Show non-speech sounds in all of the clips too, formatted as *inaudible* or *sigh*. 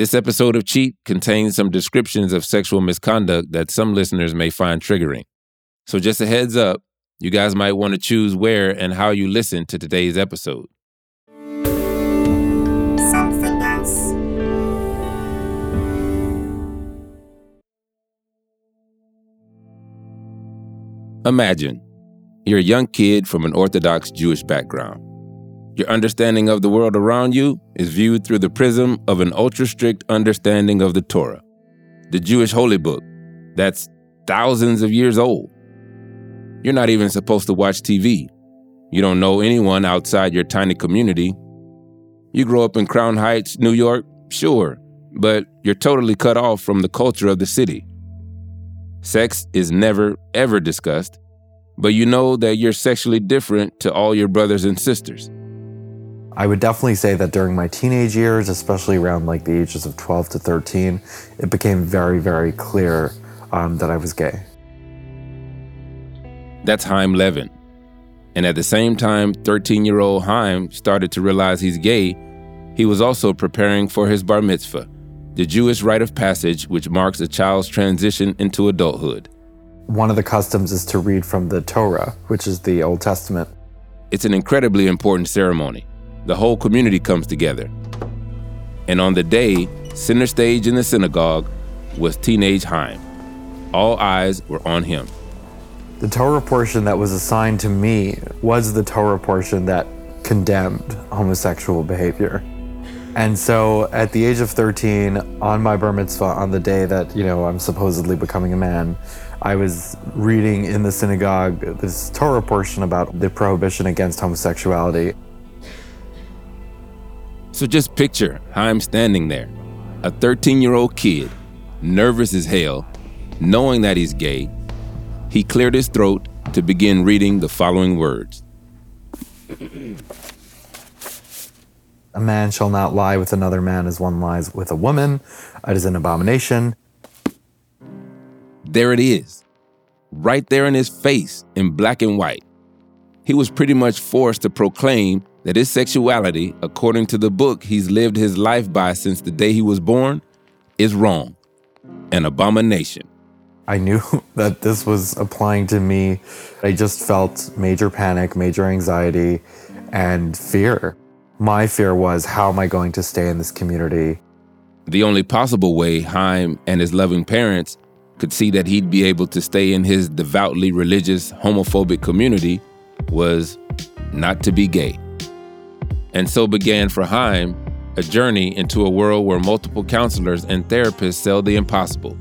This episode of Cheat contains some descriptions of sexual misconduct that some listeners may find triggering. So, just a heads up, you guys might want to choose where and how you listen to today's episode. Something else. Imagine you're a young kid from an Orthodox Jewish background. Your understanding of the world around you is viewed through the prism of an ultra strict understanding of the Torah, the Jewish holy book that's thousands of years old. You're not even supposed to watch TV. You don't know anyone outside your tiny community. You grow up in Crown Heights, New York, sure, but you're totally cut off from the culture of the city. Sex is never, ever discussed, but you know that you're sexually different to all your brothers and sisters. I would definitely say that during my teenage years, especially around like the ages of 12 to 13, it became very, very clear um, that I was gay. That's Chaim Levin. And at the same time 13 year old Chaim started to realize he's gay, he was also preparing for his bar mitzvah, the Jewish rite of passage which marks a child's transition into adulthood. One of the customs is to read from the Torah, which is the Old Testament. It's an incredibly important ceremony. The whole community comes together. And on the day, center stage in the synagogue was teenage Chaim. All eyes were on him. The Torah portion that was assigned to me was the Torah portion that condemned homosexual behavior. And so at the age of 13, on my bar mitzvah, on the day that, you know, I'm supposedly becoming a man, I was reading in the synagogue this Torah portion about the prohibition against homosexuality. So just picture Chaim standing there, a 13 year old kid, nervous as hell, knowing that he's gay. He cleared his throat to begin reading the following words A man shall not lie with another man as one lies with a woman. It is an abomination. There it is, right there in his face in black and white. He was pretty much forced to proclaim that his sexuality, according to the book he's lived his life by since the day he was born, is wrong, an abomination. I knew *laughs* that this was applying to me. I just felt major panic, major anxiety, and fear. My fear was how am I going to stay in this community? The only possible way Chaim and his loving parents could see that he'd be able to stay in his devoutly religious, homophobic community was not to be gay. And so began for Chaim a journey into a world where multiple counselors and therapists sell the impossible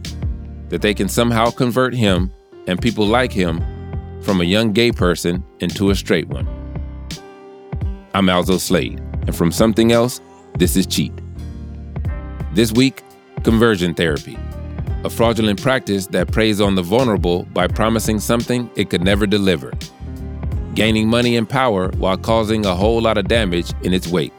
that they can somehow convert him and people like him from a young gay person into a straight one. I'm Alzo Slade, and from something else, this is Cheat. This week, conversion therapy, a fraudulent practice that preys on the vulnerable by promising something it could never deliver, gaining money and power while causing a whole lot of damage in its wake.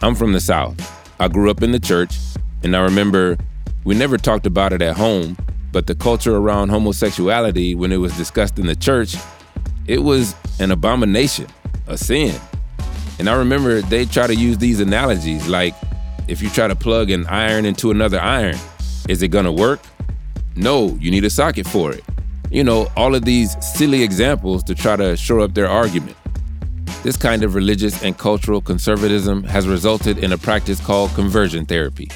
I'm from the South. I grew up in the church, and I remember we never talked about it at home, but the culture around homosexuality, when it was discussed in the church, it was an abomination, a sin. And I remember they try to use these analogies like if you try to plug an iron into another iron, is it gonna work? No, you need a socket for it. You know, all of these silly examples to try to shore up their argument. This kind of religious and cultural conservatism has resulted in a practice called conversion therapy,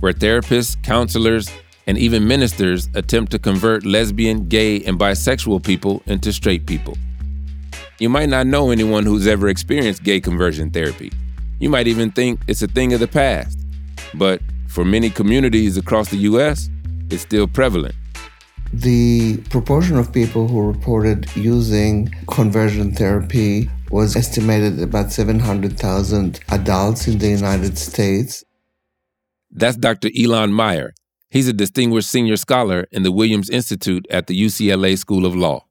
where therapists, counselors, and even ministers attempt to convert lesbian, gay, and bisexual people into straight people. You might not know anyone who's ever experienced gay conversion therapy. You might even think it's a thing of the past. But for many communities across the US, it's still prevalent. The proportion of people who reported using conversion therapy was estimated about 700,000 adults in the United States. That's Dr. Ilan Meyer. He's a distinguished senior scholar in the Williams Institute at the UCLA School of Law.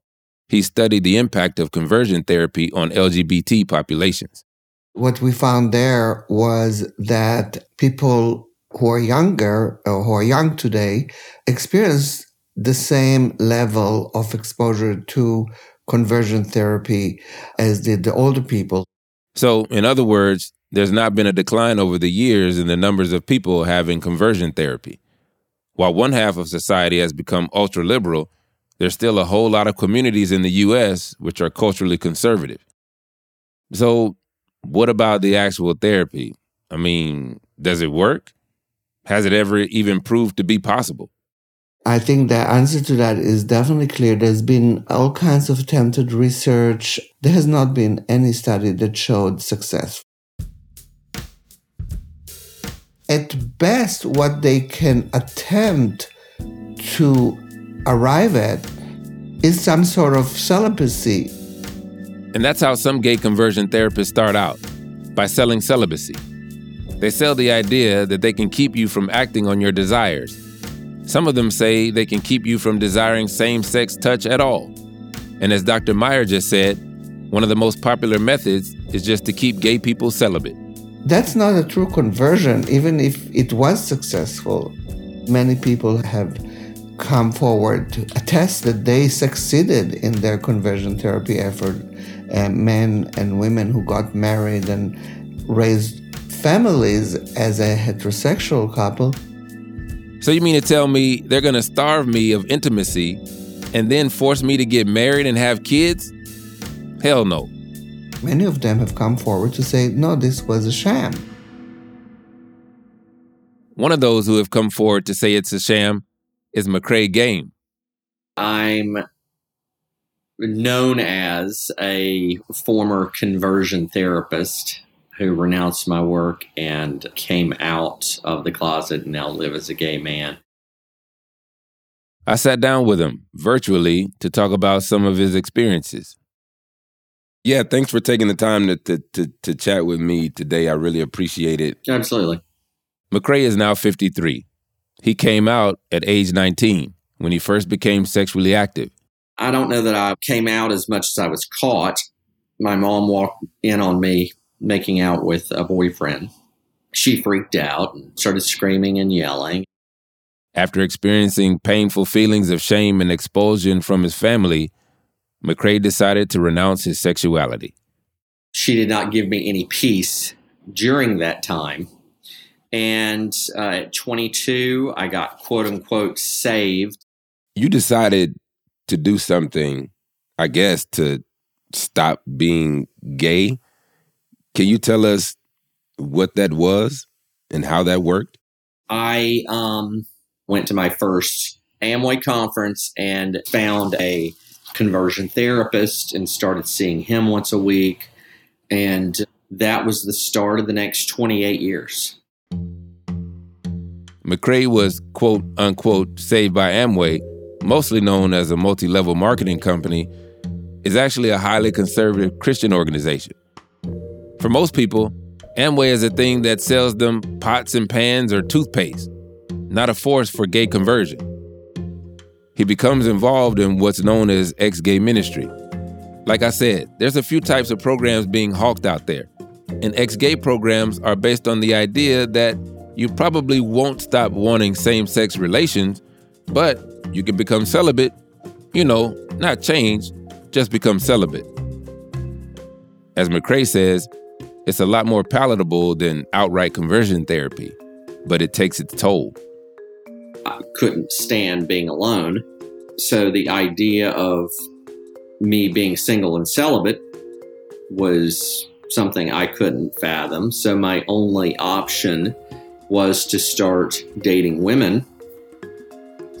He studied the impact of conversion therapy on LGBT populations. What we found there was that people who are younger or who are young today experience the same level of exposure to conversion therapy as did the older people. So, in other words, there's not been a decline over the years in the numbers of people having conversion therapy. While one half of society has become ultra liberal, there's still a whole lot of communities in the US which are culturally conservative. So, what about the actual therapy? I mean, does it work? Has it ever even proved to be possible? I think the answer to that is definitely clear. There's been all kinds of attempted research. There has not been any study that showed success. At best, what they can attempt to arrive at is some sort of celibacy. And that's how some gay conversion therapists start out by selling celibacy. They sell the idea that they can keep you from acting on your desires. Some of them say they can keep you from desiring same sex touch at all. And as Dr. Meyer just said, one of the most popular methods is just to keep gay people celibate. That's not a true conversion, even if it was successful. Many people have come forward to attest that they succeeded in their conversion therapy effort. Uh, men and women who got married and raised families as a heterosexual couple. So you mean to tell me they're going to starve me of intimacy and then force me to get married and have kids? Hell no. Many of them have come forward to say, no, this was a sham. One of those who have come forward to say it's a sham is McKrae Game. I'm known as a former conversion therapist who renounced my work and came out of the closet and now live as a gay man. I sat down with him virtually to talk about some of his experiences. Yeah, thanks for taking the time to, to, to, to chat with me today. I really appreciate it. Absolutely. McKrae is now 53. He came out at age 19 when he first became sexually active. I don't know that I came out as much as I was caught. My mom walked in on me making out with a boyfriend. She freaked out and started screaming and yelling. After experiencing painful feelings of shame and expulsion from his family, McKrae decided to renounce his sexuality. She did not give me any peace during that time. And uh, at 22, I got quote unquote saved. You decided to do something, I guess, to stop being gay. Can you tell us what that was and how that worked? I um, went to my first Amway conference and found a conversion therapist and started seeing him once a week. And that was the start of the next 28 years. McKrae was quote unquote saved by Amway, mostly known as a multi level marketing company, is actually a highly conservative Christian organization. For most people, Amway is a thing that sells them pots and pans or toothpaste, not a force for gay conversion. He becomes involved in what's known as ex gay ministry. Like I said, there's a few types of programs being hawked out there. And ex gay programs are based on the idea that you probably won't stop wanting same sex relations, but you can become celibate, you know, not change, just become celibate. As McKrae says, it's a lot more palatable than outright conversion therapy, but it takes its toll. I couldn't stand being alone. So the idea of me being single and celibate was something I couldn't fathom. So my only option was to start dating women.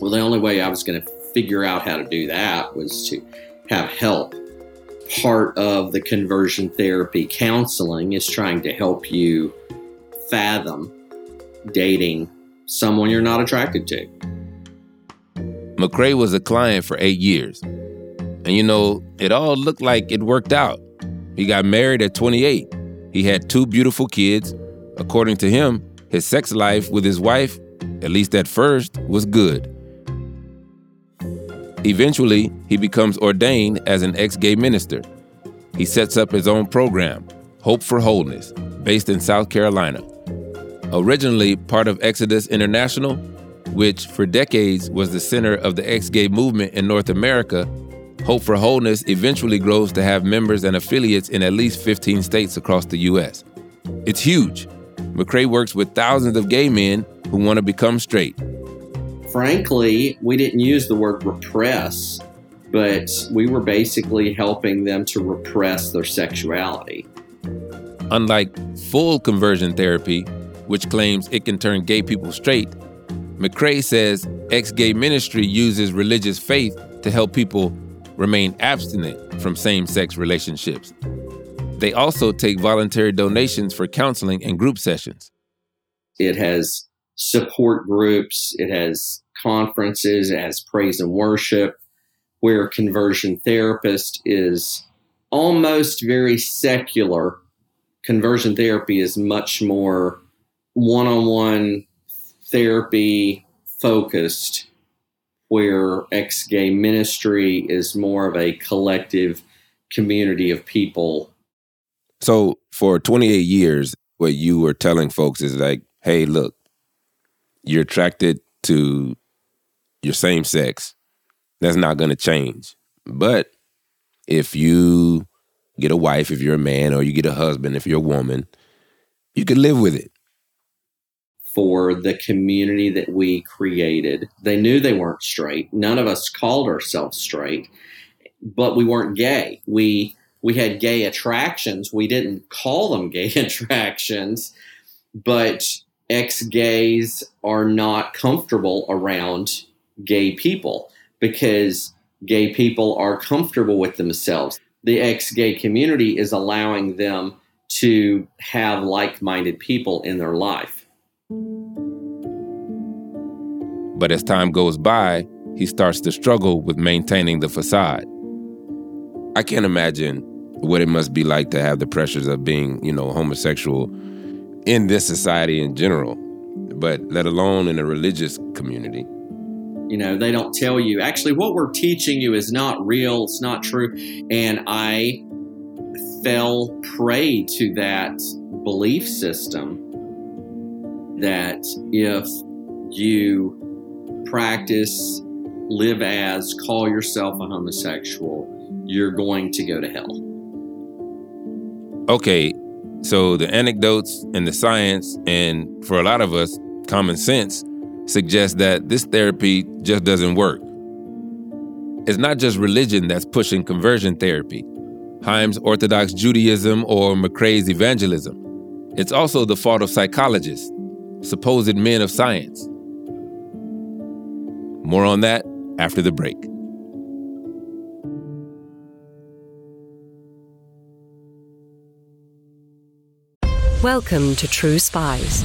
Well, the only way I was going to figure out how to do that was to have help. Part of the conversion therapy counseling is trying to help you fathom dating someone you're not attracted to. McKrae was a client for eight years. And you know, it all looked like it worked out. He got married at 28. He had two beautiful kids. According to him, his sex life with his wife, at least at first, was good. Eventually, he becomes ordained as an ex gay minister. He sets up his own program, Hope for Wholeness, based in South Carolina. Originally part of Exodus International, which for decades was the center of the ex gay movement in North America, Hope for Wholeness eventually grows to have members and affiliates in at least 15 states across the U.S. It's huge. McKrae works with thousands of gay men who want to become straight. Frankly, we didn't use the word repress, but we were basically helping them to repress their sexuality. Unlike full conversion therapy, which claims it can turn gay people straight, McKrae says ex gay ministry uses religious faith to help people remain abstinent from same sex relationships. They also take voluntary donations for counseling and group sessions. It has support groups, it has conferences, it has praise and worship, where conversion therapist is almost very secular. Conversion therapy is much more one on one therapy focused, where ex gay ministry is more of a collective community of people so for 28 years, what you were telling folks is like, hey, look, you're attracted to your same sex. That's not going to change. But if you get a wife, if you're a man, or you get a husband, if you're a woman, you can live with it. For the community that we created, they knew they weren't straight. None of us called ourselves straight, but we weren't gay. We we had gay attractions. We didn't call them gay *laughs* attractions, but ex gays are not comfortable around gay people because gay people are comfortable with themselves. The ex gay community is allowing them to have like minded people in their life. But as time goes by, he starts to struggle with maintaining the facade. I can't imagine what it must be like to have the pressures of being, you know, homosexual in this society in general, but let alone in a religious community. You know, they don't tell you actually what we're teaching you is not real, it's not true. And I fell prey to that belief system that if you practice, live as, call yourself a homosexual, you're going to go to hell okay, so the anecdotes and the science, and for a lot of us, common sense, suggests that this therapy just doesn't work. It's not just religion that's pushing conversion therapy, Chaim's Orthodox Judaism or McKrae's evangelism. It's also the fault of psychologists, supposed men of science. More on that after the break. Welcome to True Spies,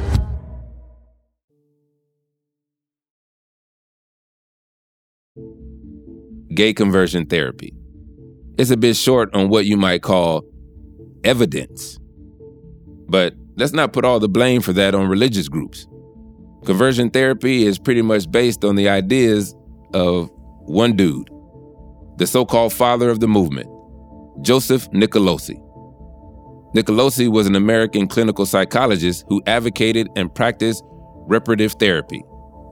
Gay conversion therapy. It's a bit short on what you might call evidence. But let's not put all the blame for that on religious groups. Conversion therapy is pretty much based on the ideas of one dude, the so called father of the movement, Joseph Nicolosi. Nicolosi was an American clinical psychologist who advocated and practiced reparative therapy,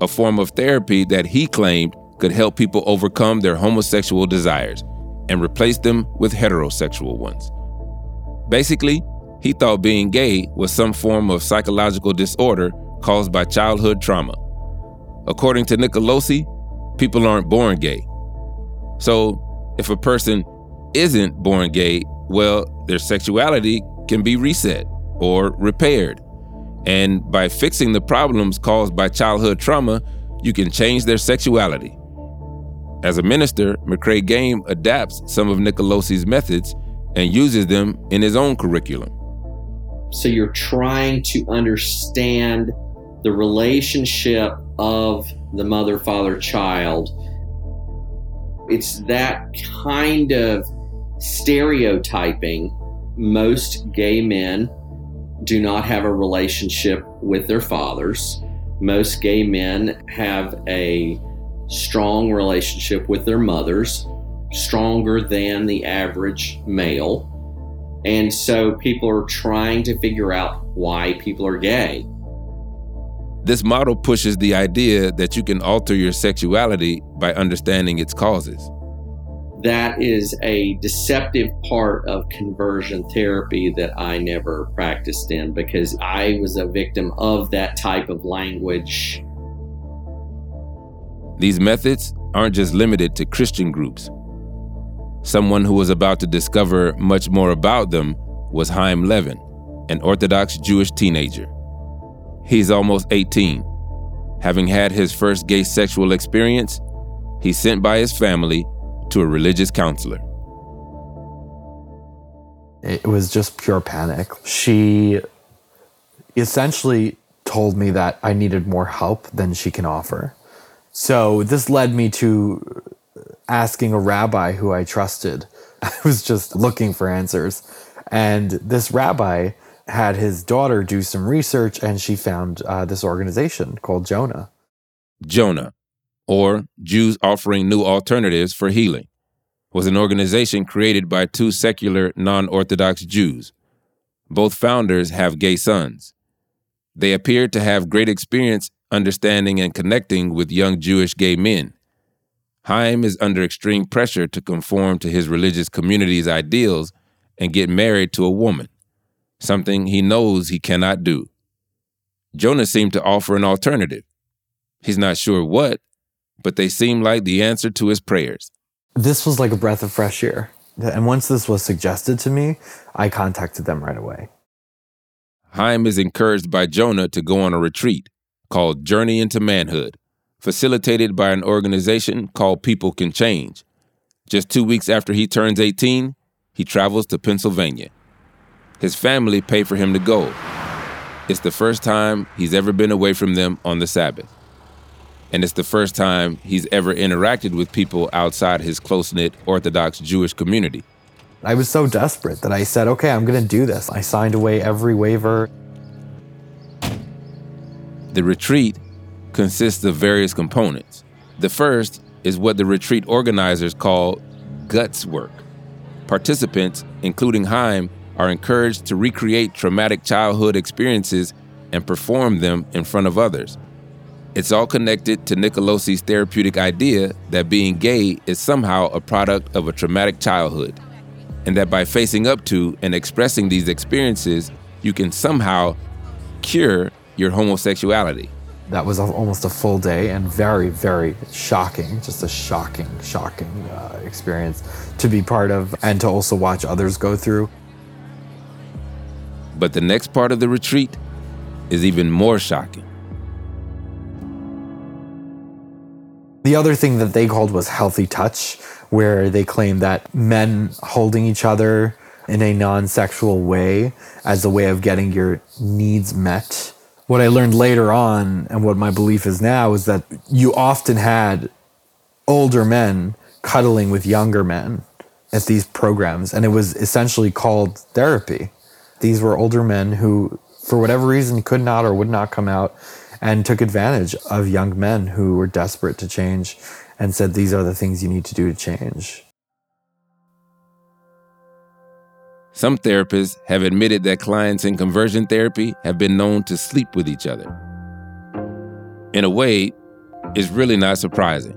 a form of therapy that he claimed could help people overcome their homosexual desires and replace them with heterosexual ones. Basically, he thought being gay was some form of psychological disorder caused by childhood trauma. According to Nicolosi, people aren't born gay, So, if a person isn't born gay, well, their sexuality can be reset or repaired. And by fixing the problems caused by childhood trauma, you can change their sexuality. As a minister, McKrae Game adapts some of Nicolosi's methods and uses them in his own curriculum. So you're trying to understand the relationship of the mother, father, child. It's that kind of stereotyping. Most gay men do not have a relationship with their fathers. Most gay men have a strong relationship with their mothers, stronger than the average male. And so people are trying to figure out why people are gay. This model pushes the idea that you can alter your sexuality by understanding its causes. That is a deceptive part of conversion therapy that I never practiced in because I was a victim of that type of language. These methods aren't just limited to Christian groups. Someone who was about to discover much more about them was Chaim Levin, an Orthodox Jewish teenager. He's almost 18. Having had his first gay sexual experience, he's sent by his family to a religious counselor. It was just pure panic. She essentially told me that I needed more help than she can offer. So this led me to asking a rabbi who I trusted. *laughs* I was just looking for answers. And this rabbi had his daughter do some research and she found uh, this organization called Jonah. Jonah, or Jews Offering New Alternatives for Healing, was an organization created by two secular, non Orthodox Jews. Both founders have gay sons. They appeared to have great experience understanding and connecting with young Jewish gay men. Chaim is under extreme pressure to conform to his religious community's ideals and get married to a woman, something he knows he cannot do. Jonah seemed to offer an alternative. He's not sure what, but they seem like the answer to his prayers. This was like a breath of fresh air. And once this was suggested to me, I contacted them right away. Chaim is encouraged by Jonah to go on a retreat called Journey into Manhood, facilitated by an organization called People Can Change. Just two weeks after he turns 18, he travels to Pennsylvania. His family pay for him to go. It's the first time he's ever been away from them on the Sabbath. And it's the first time he's ever interacted with people outside his close knit Orthodox Jewish community. I was so desperate that I said, okay, I'm going to do this. I signed away every waiver. The retreat consists of various components. The first is what the retreat organizers call guts work. Participants, including Chaim, are encouraged to recreate traumatic childhood experiences and perform them in front of others. It's all connected to Nicolosi's therapeutic idea that being gay is somehow a product of a traumatic childhood, and that by facing up to and expressing these experiences, you can somehow cure your homosexuality. That was almost a full day and very, very shocking, just a shocking, shocking uh, experience to be part of and to also watch others go through. But the next part of the retreat is even more shocking. The other thing that they called was healthy touch, where they claimed that men holding each other in a non sexual way as a way of getting your needs met what I learned later on and what my belief is now is that you often had older men cuddling with younger men at these programs, and it was essentially called therapy. These were older men who, for whatever reason, could not or would not come out and took advantage of young men who were desperate to change and said, These are the things you need to do to change. Some therapists have admitted that clients in conversion therapy have been known to sleep with each other. In a way, it's really not surprising.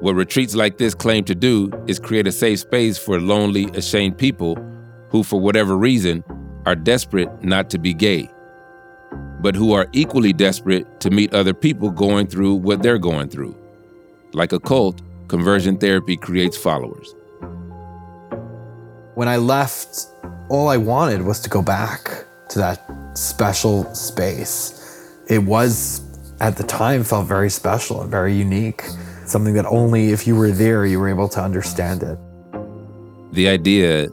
What retreats like this claim to do is create a safe space for lonely, ashamed people who, for whatever reason, are desperate not to be gay, but who are equally desperate to meet other people going through what they're going through. Like a cult, conversion therapy creates followers. When I left, all I wanted was to go back to that special space. It was, at the time, felt very special and very unique. Something that only if you were there, you were able to understand it. The idea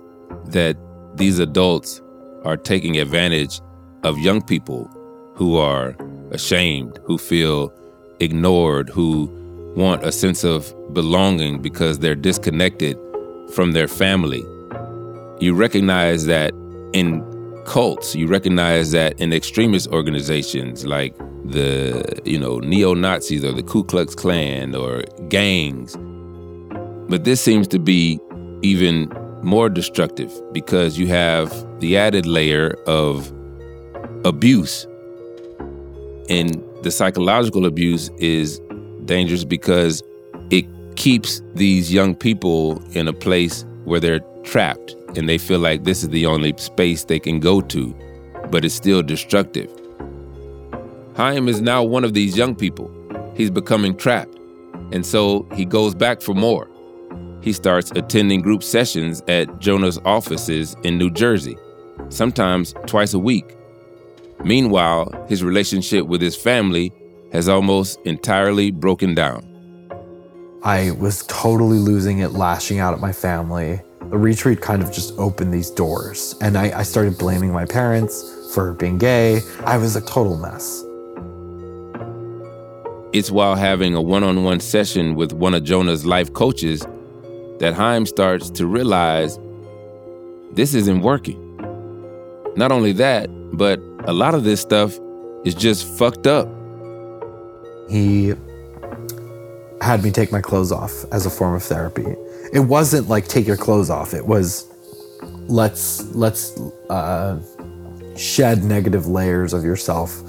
that these adults are taking advantage of young people who are ashamed, who feel ignored, who want a sense of belonging because they're disconnected from their family. You recognize that in cults, you recognize that in extremist organizations like the, you know, neo-Nazis or the Ku Klux Klan or gangs. But this seems to be even more destructive because you have the added layer of abuse. And the psychological abuse is dangerous because it keeps these young people in a place where they're trapped and they feel like this is the only space they can go to, but it's still destructive. Chaim is now one of these young people. He's becoming trapped. And so he goes back for more. He starts attending group sessions at Jonah's offices in New Jersey, sometimes twice a week. Meanwhile, his relationship with his family has almost entirely broken down. I was totally losing it, lashing out at my family. The retreat kind of just opened these doors, and I, I started blaming my parents for being gay. I was a total mess. It's while having a one on one session with one of Jonah's life coaches that Chaim starts to realize this isn't working. Not only that, but a lot of this stuff is just fucked up. He had me take my clothes off as a form of therapy. It wasn't like take your clothes off. It was let's let's uh, shed negative layers of yourself.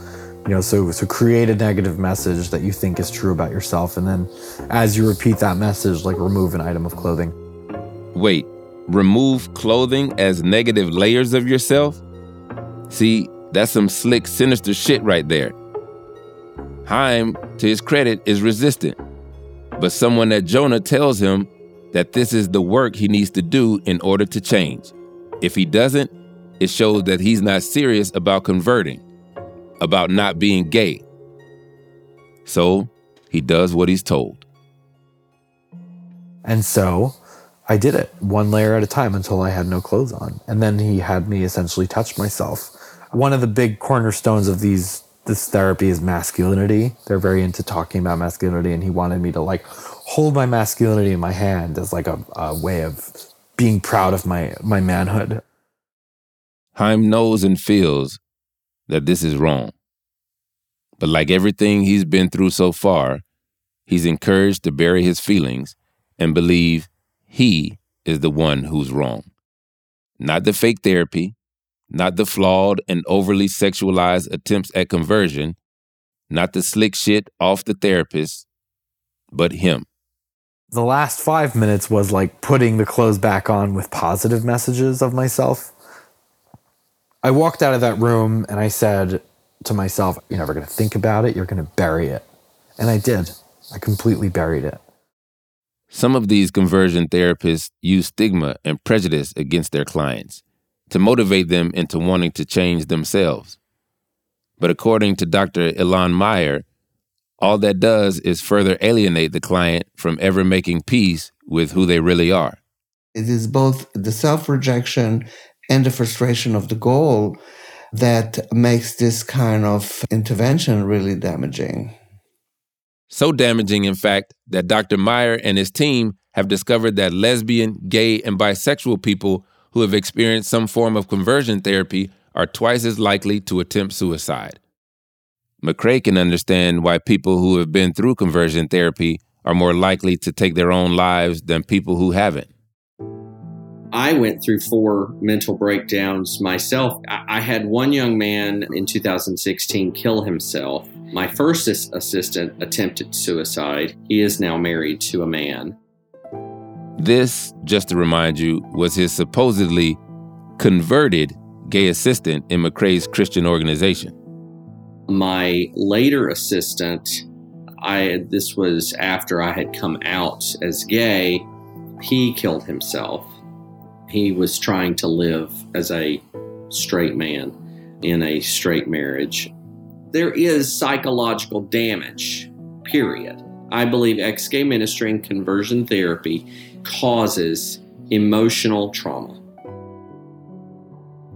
You know, so so create a negative message that you think is true about yourself, and then as you repeat that message, like remove an item of clothing. Wait, remove clothing as negative layers of yourself? See, that's some slick, sinister shit right there. Chaim, to his credit, is resistant. But someone that Jonah tells him that this is the work he needs to do in order to change. If he doesn't, it shows that he's not serious about converting, about not being gay. So he does what he's told. And so I did it one layer at a time until I had no clothes on. And then he had me essentially touch myself. One of the big cornerstones of these this therapy is masculinity. They're very into talking about masculinity, and he wanted me to like hold my masculinity in my hand as like a, a way of being proud of my my manhood. Chaim knows and feels that this is wrong. But like everything he's been through so far, he's encouraged to bury his feelings and believe he is the one who's wrong. Not the fake therapy, not the flawed and overly sexualized attempts at conversion, not the slick shit off the therapist, but him. The last five minutes was like putting the clothes back on with positive messages of myself. I walked out of that room and I said to myself, You're never going to think about it, you're going to bury it. And I did. I completely buried it. Some of these conversion therapists use stigma and prejudice against their clients to motivate them into wanting to change themselves. But according to Dr. Ilan Meyer, all that does is further alienate the client from ever making peace with who they really are. It is both the self rejection and the frustration of the goal that makes this kind of intervention really damaging. So damaging, in fact, that Dr. Meyer and his team have discovered that lesbian, gay, and bisexual people who have experienced some form of conversion therapy are twice as likely to attempt suicide. McKrae can understand why people who have been through conversion therapy are more likely to take their own lives than people who haven't. I went through four mental breakdowns myself. I had one young man in 2016 kill himself. My first assistant attempted suicide. He is now married to a man. This, just to remind you, was his supposedly converted gay assistant in McKrae's Christian organization. My later assistant I this was after I had come out as gay. He killed himself. He was trying to live as a straight man in a straight marriage. There is psychological damage, period. I believe ex gay ministry and conversion therapy causes emotional trauma.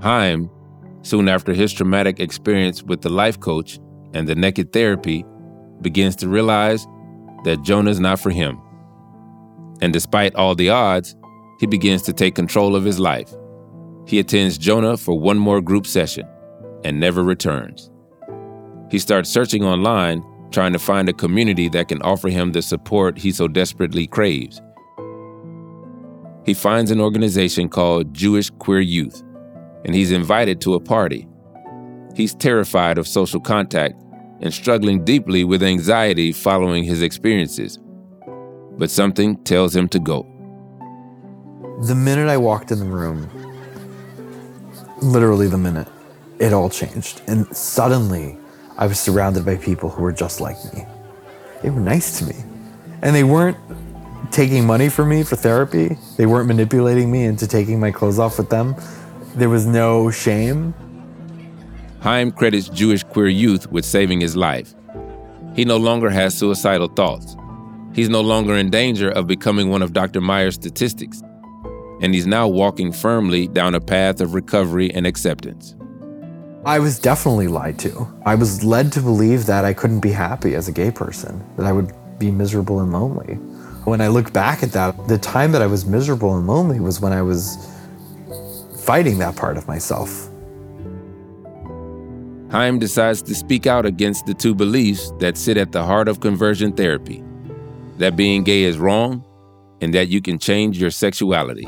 Chaim, soon after his traumatic experience with the life coach and the naked therapy, begins to realize that Jonah's not for him. And despite all the odds, he begins to take control of his life. He attends Jonah for one more group session and never returns. He starts searching online, trying to find a community that can offer him the support he so desperately craves. He finds an organization called Jewish Queer Youth, and he's invited to a party. He's terrified of social contact and struggling deeply with anxiety following his experiences. But something tells him to go. The minute I walked in the room, literally the minute, it all changed. And suddenly, I was surrounded by people who were just like me. They were nice to me. And they weren't taking money from me for therapy, they weren't manipulating me into taking my clothes off with them. There was no shame. Chaim credits Jewish queer youth with saving his life. He no longer has suicidal thoughts. He's no longer in danger of becoming one of Dr. Meyer's statistics. And he's now walking firmly down a path of recovery and acceptance. I was definitely lied to. I was led to believe that I couldn't be happy as a gay person, that I would be miserable and lonely. When I look back at that, the time that I was miserable and lonely was when I was fighting that part of myself. Chaim decides to speak out against the two beliefs that sit at the heart of conversion therapy that being gay is wrong and that you can change your sexuality.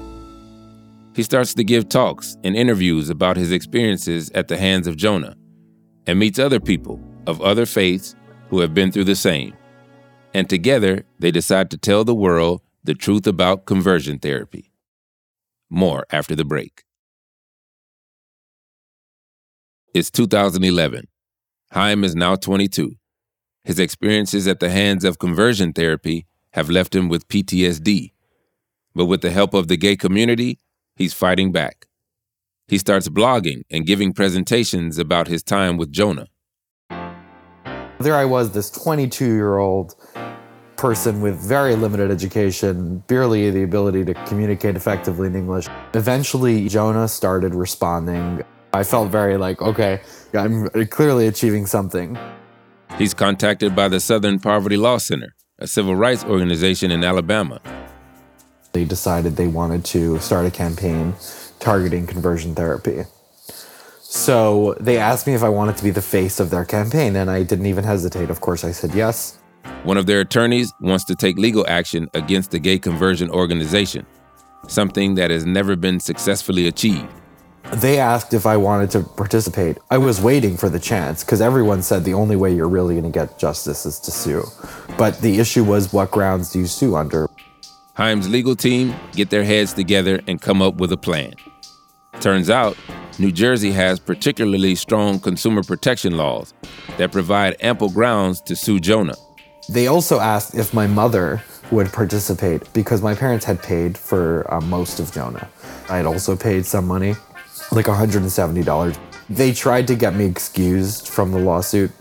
He starts to give talks and interviews about his experiences at the hands of Jonah and meets other people of other faiths who have been through the same. And together, they decide to tell the world the truth about conversion therapy. More after the break. It's 2011. Chaim is now 22. His experiences at the hands of conversion therapy have left him with PTSD. But with the help of the gay community, he's fighting back. He starts blogging and giving presentations about his time with Jonah. There I was, this 22 year old person with very limited education, barely the ability to communicate effectively in English. Eventually, Jonah started responding. I felt very like, okay, I'm clearly achieving something. He's contacted by the Southern Poverty Law Center, a civil rights organization in Alabama. They decided they wanted to start a campaign targeting conversion therapy. So they asked me if I wanted to be the face of their campaign, and I didn't even hesitate. Of course, I said yes. One of their attorneys wants to take legal action against the gay conversion organization, something that has never been successfully achieved. They asked if I wanted to participate. I was waiting for the chance because everyone said the only way you're really going to get justice is to sue. But the issue was what grounds do you sue under? Chaim's legal team get their heads together and come up with a plan. Turns out, New Jersey has particularly strong consumer protection laws that provide ample grounds to sue Jonah. They also asked if my mother would participate because my parents had paid for uh, most of Jonah. I had also paid some money, like $170. They tried to get me excused from the lawsuit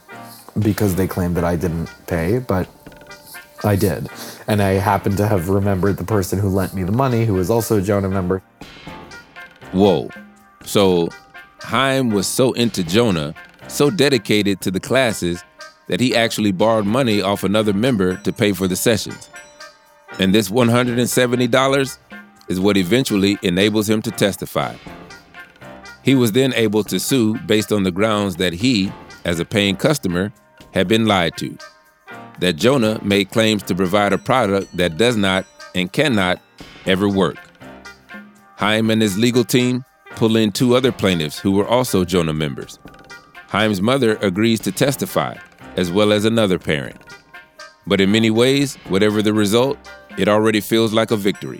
because they claimed that I didn't pay, but I did. And I happened to have remembered the person who lent me the money, who was also a Jonah member. Whoa. So Chaim was so into Jonah, so dedicated to the classes, that he actually borrowed money off another member to pay for the sessions. And this $170 is what eventually enables him to testify. He was then able to sue based on the grounds that he, as a paying customer, had been lied to. That Jonah made claims to provide a product that does not and cannot ever work. Chaim and his legal team pull in two other plaintiffs who were also Jonah members. Chaim's mother agrees to testify, as well as another parent. But in many ways, whatever the result, it already feels like a victory.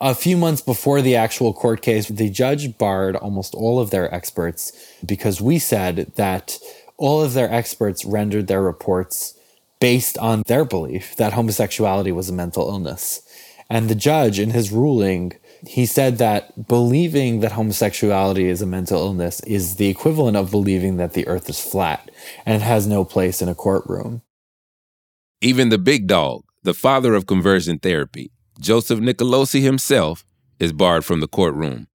A few months before the actual court case, the judge barred almost all of their experts because we said that all of their experts rendered their reports based on their belief that homosexuality was a mental illness. And the judge, in his ruling, he said that believing that homosexuality is a mental illness is the equivalent of believing that the earth is flat and has no place in a courtroom. Even the big dog, the father of conversion therapy, Joseph Nicolosi himself, is barred from the courtroom.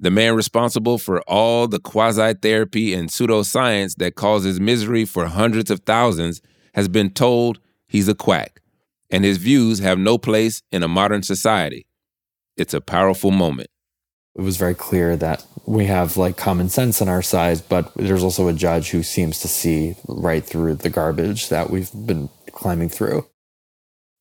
The man responsible for all the quasi therapy and pseudoscience that causes misery for hundreds of thousands has been told he's a quack, and his views have no place in a modern society. It's a powerful moment. It was very clear that we have like common sense on our side, but there's also a judge who seems to see right through the garbage that we've been climbing through.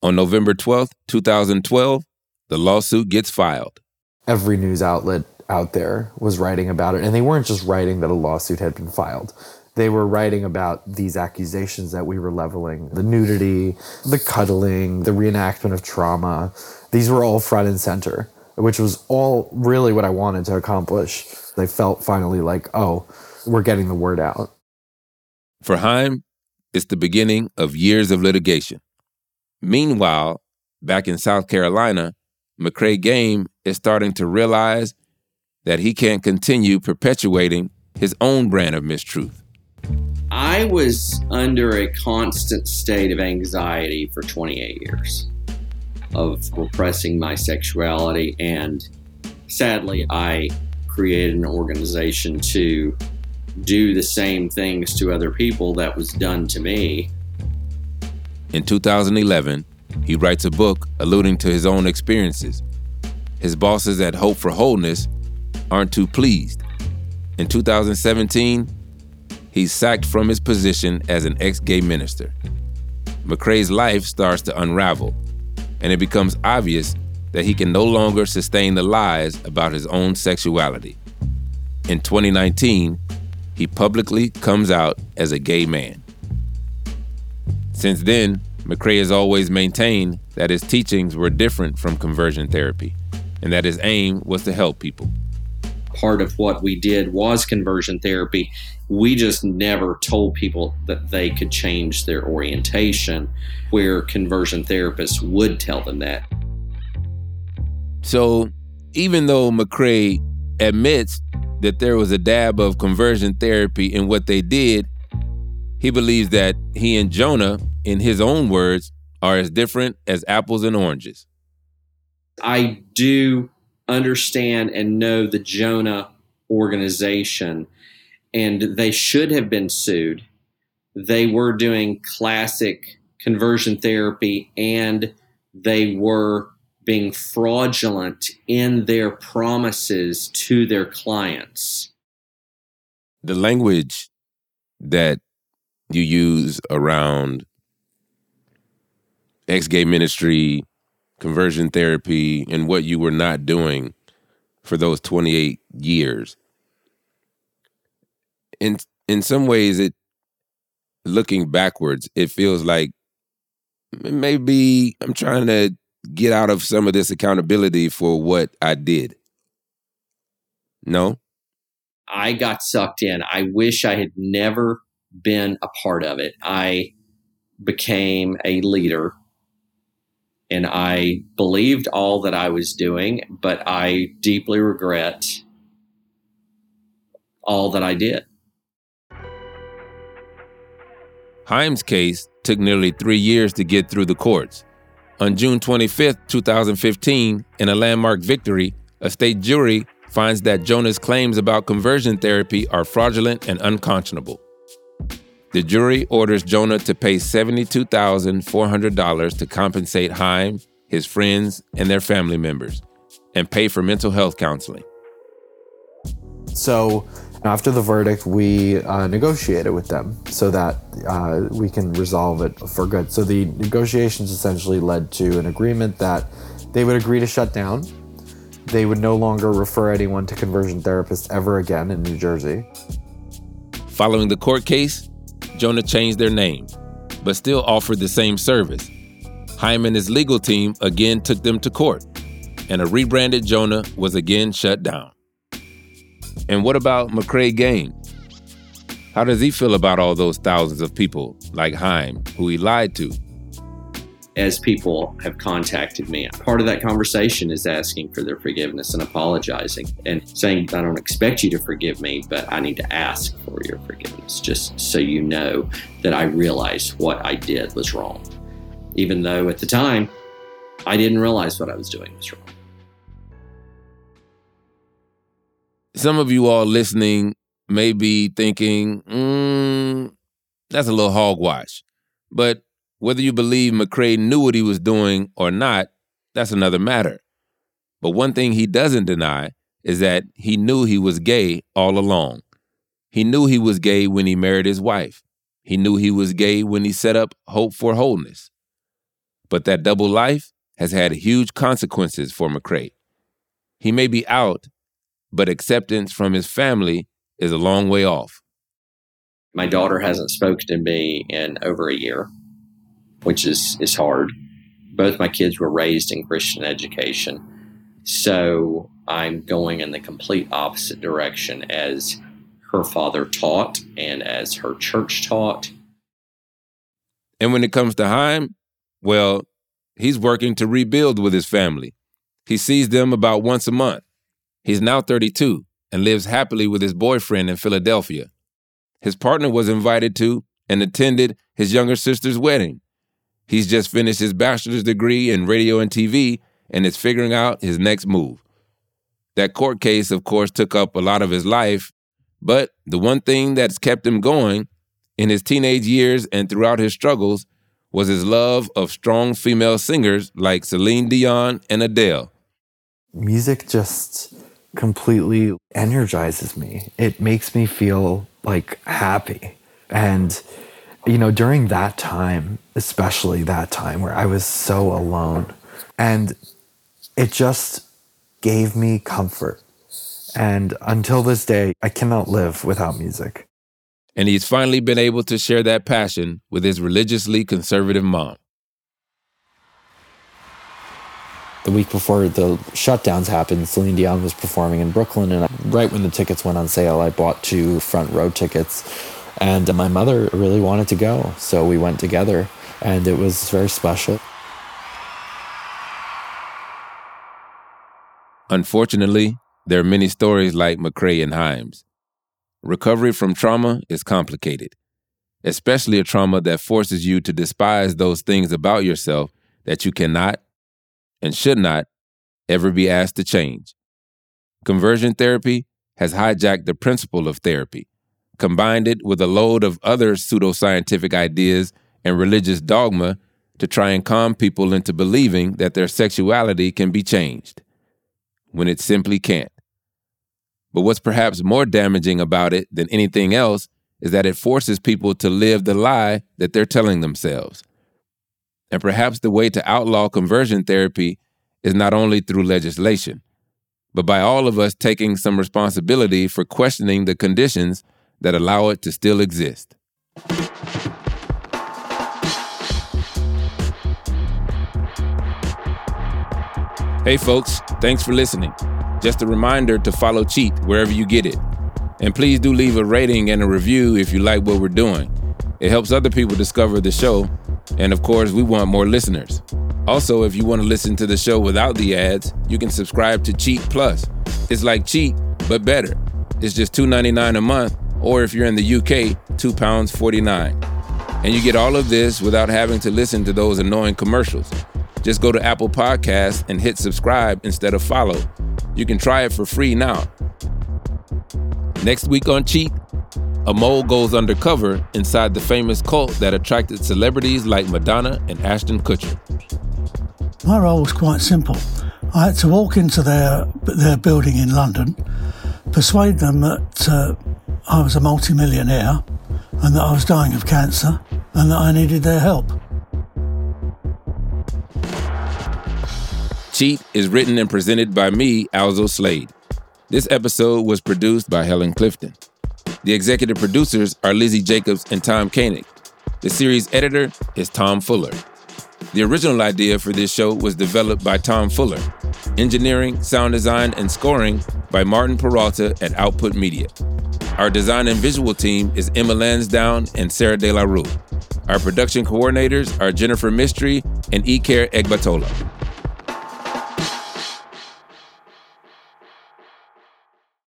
On November 12th, 2012, the lawsuit gets filed. Every news outlet out there was writing about it, and they weren't just writing that a lawsuit had been filed. They were writing about these accusations that we were leveling the nudity, the cuddling, the reenactment of trauma. These were all front and center, which was all really what I wanted to accomplish. They felt finally like, oh, we're getting the word out. For Chaim, it's the beginning of years of litigation. Meanwhile, back in South Carolina, McKrae Game is starting to realize that he can't continue perpetuating his own brand of mistruth. I was under a constant state of anxiety for 28 years of repressing my sexuality. And sadly, I created an organization to do the same things to other people that was done to me. In 2011, he writes a book alluding to his own experiences. His bosses at Hope for Wholeness aren't too pleased. In 2017, he's sacked from his position as an ex gay minister. McKrae's life starts to unravel, and it becomes obvious that he can no longer sustain the lies about his own sexuality. In 2019, he publicly comes out as a gay man. Since then, McKrae has always maintained that his teachings were different from conversion therapy and that his aim was to help people. Part of what we did was conversion therapy. We just never told people that they could change their orientation, where conversion therapists would tell them that. So, even though McKrae admits that there was a dab of conversion therapy in what they did, he believes that he and Jonah, in his own words, are as different as apples and oranges. I do understand and know the Jonah organization, and they should have been sued. They were doing classic conversion therapy and they were being fraudulent in their promises to their clients. The language that you use around ex gay ministry, conversion therapy, and what you were not doing for those 28 years. In in some ways it looking backwards, it feels like maybe I'm trying to get out of some of this accountability for what I did. No? I got sucked in. I wish I had never been a part of it. I became a leader and I believed all that I was doing, but I deeply regret all that I did. Chaim's case took nearly three years to get through the courts. On June 25, 2015, in a landmark victory, a state jury finds that Jonah's claims about conversion therapy are fraudulent and unconscionable. The jury orders Jonah to pay $72,400 to compensate Chaim, his friends, and their family members, and pay for mental health counseling. So after the verdict, we uh, negotiated with them so that uh, we can resolve it for good. So the negotiations essentially led to an agreement that they would agree to shut down. They would no longer refer anyone to conversion therapists ever again in New Jersey. Following the court case, Jonah changed their name, but still offered the same service. Chaim and his legal team again took them to court, and a rebranded Jonah was again shut down. And what about McKrae Game? How does he feel about all those thousands of people like Chaim who he lied to? As people have contacted me, part of that conversation is asking for their forgiveness and apologizing and saying, I don't expect you to forgive me, but I need to ask for your forgiveness just so you know that I realize what I did was wrong. Even though at the time, I didn't realize what I was doing was wrong. Some of you all listening may be thinking, mm, that's a little hogwash. But whether you believe McKrae knew what he was doing or not, that's another matter. But one thing he doesn't deny is that he knew he was gay all along. He knew he was gay when he married his wife. He knew he was gay when he set up Hope for Wholeness. But that double life has had huge consequences for McKrae. He may be out, but acceptance from his family is a long way off. My daughter hasn't spoken to me in over a year, which is, is hard. Both my kids were raised in Christian education. So I'm going in the complete opposite direction as her father taught and as her church taught. And when it comes to Chaim, well, he's working to rebuild with his family. He sees them about once a month. He's now 32 and lives happily with his boyfriend in Philadelphia. His partner was invited to and attended his younger sister's wedding. He's just finished his bachelor's degree in radio and TV and is figuring out his next move. That court case, of course, took up a lot of his life, but the one thing that's kept him going in his teenage years and throughout his struggles was his love of strong female singers like Celine Dion and Adele. Music just completely energizes me. It makes me feel like happy. And, you know, during that time, especially that time where I was so alone, and it just gave me comfort. And until this day, I cannot live without music. And he's finally been able to share that passion with his religiously conservative mom. the week before the shutdowns happened, Celine Dion was performing in Brooklyn, and right when the tickets went on sale, I bought two front row tickets, and my mother really wanted to go, so we went together, and it was very special. Unfortunately, there are many stories like McKrae and Chaim's. Recovery from trauma is complicated, especially a trauma that forces you to despise those things about yourself that you cannot and should not ever be asked to change. Conversion therapy has hijacked the principle of therapy, combined it with a load of other pseudoscientific ideas and religious dogma to try and calm people into believing that their sexuality can be changed, when it simply can't. But what's perhaps more damaging about it than anything else is that it forces people to live the lie that they're telling themselves. And perhaps the way to outlaw conversion therapy is not only through legislation, but by all of us taking some responsibility for questioning the conditions that allow it to still exist. Hey, folks, thanks for listening. Just a reminder to follow Cheat wherever you get it. And please do leave a rating and a review if you like what we're doing. It helps other people discover the show and of course, we want more listeners. Also, if you want to listen to the show without the ads, you can subscribe to Cheat Plus. It's like Cheat, but better. It's just $2.99 a month, or if you're in the UK, £2.49. And you get all of this without having to listen to those annoying commercials. Just go to Apple Podcasts and hit subscribe instead of follow. You can try it for free now. Next week on Cheat, a mole goes undercover inside the famous cult that attracted celebrities like Madonna and Ashton Kutcher. My role was quite simple. I had to walk into their their building in London, persuade them that uh, I was a multimillionaire and that I was dying of cancer and that I needed their help. Cheat is written and presented by me, Alzo Slade. This episode was produced by Helen Clifton. The executive producers are Lizzie Jacobs and Tom Koenig. The series editor is Tom Fuller. The original idea for this show was developed by Tom Fuller. Engineering, sound design, and scoring by Martin Peralta at Output Media. Our design and visual team is Emma Lansdowne and Sarah De La Rue. Our production coordinators are Jennifer Mystery and Iker Egbatola.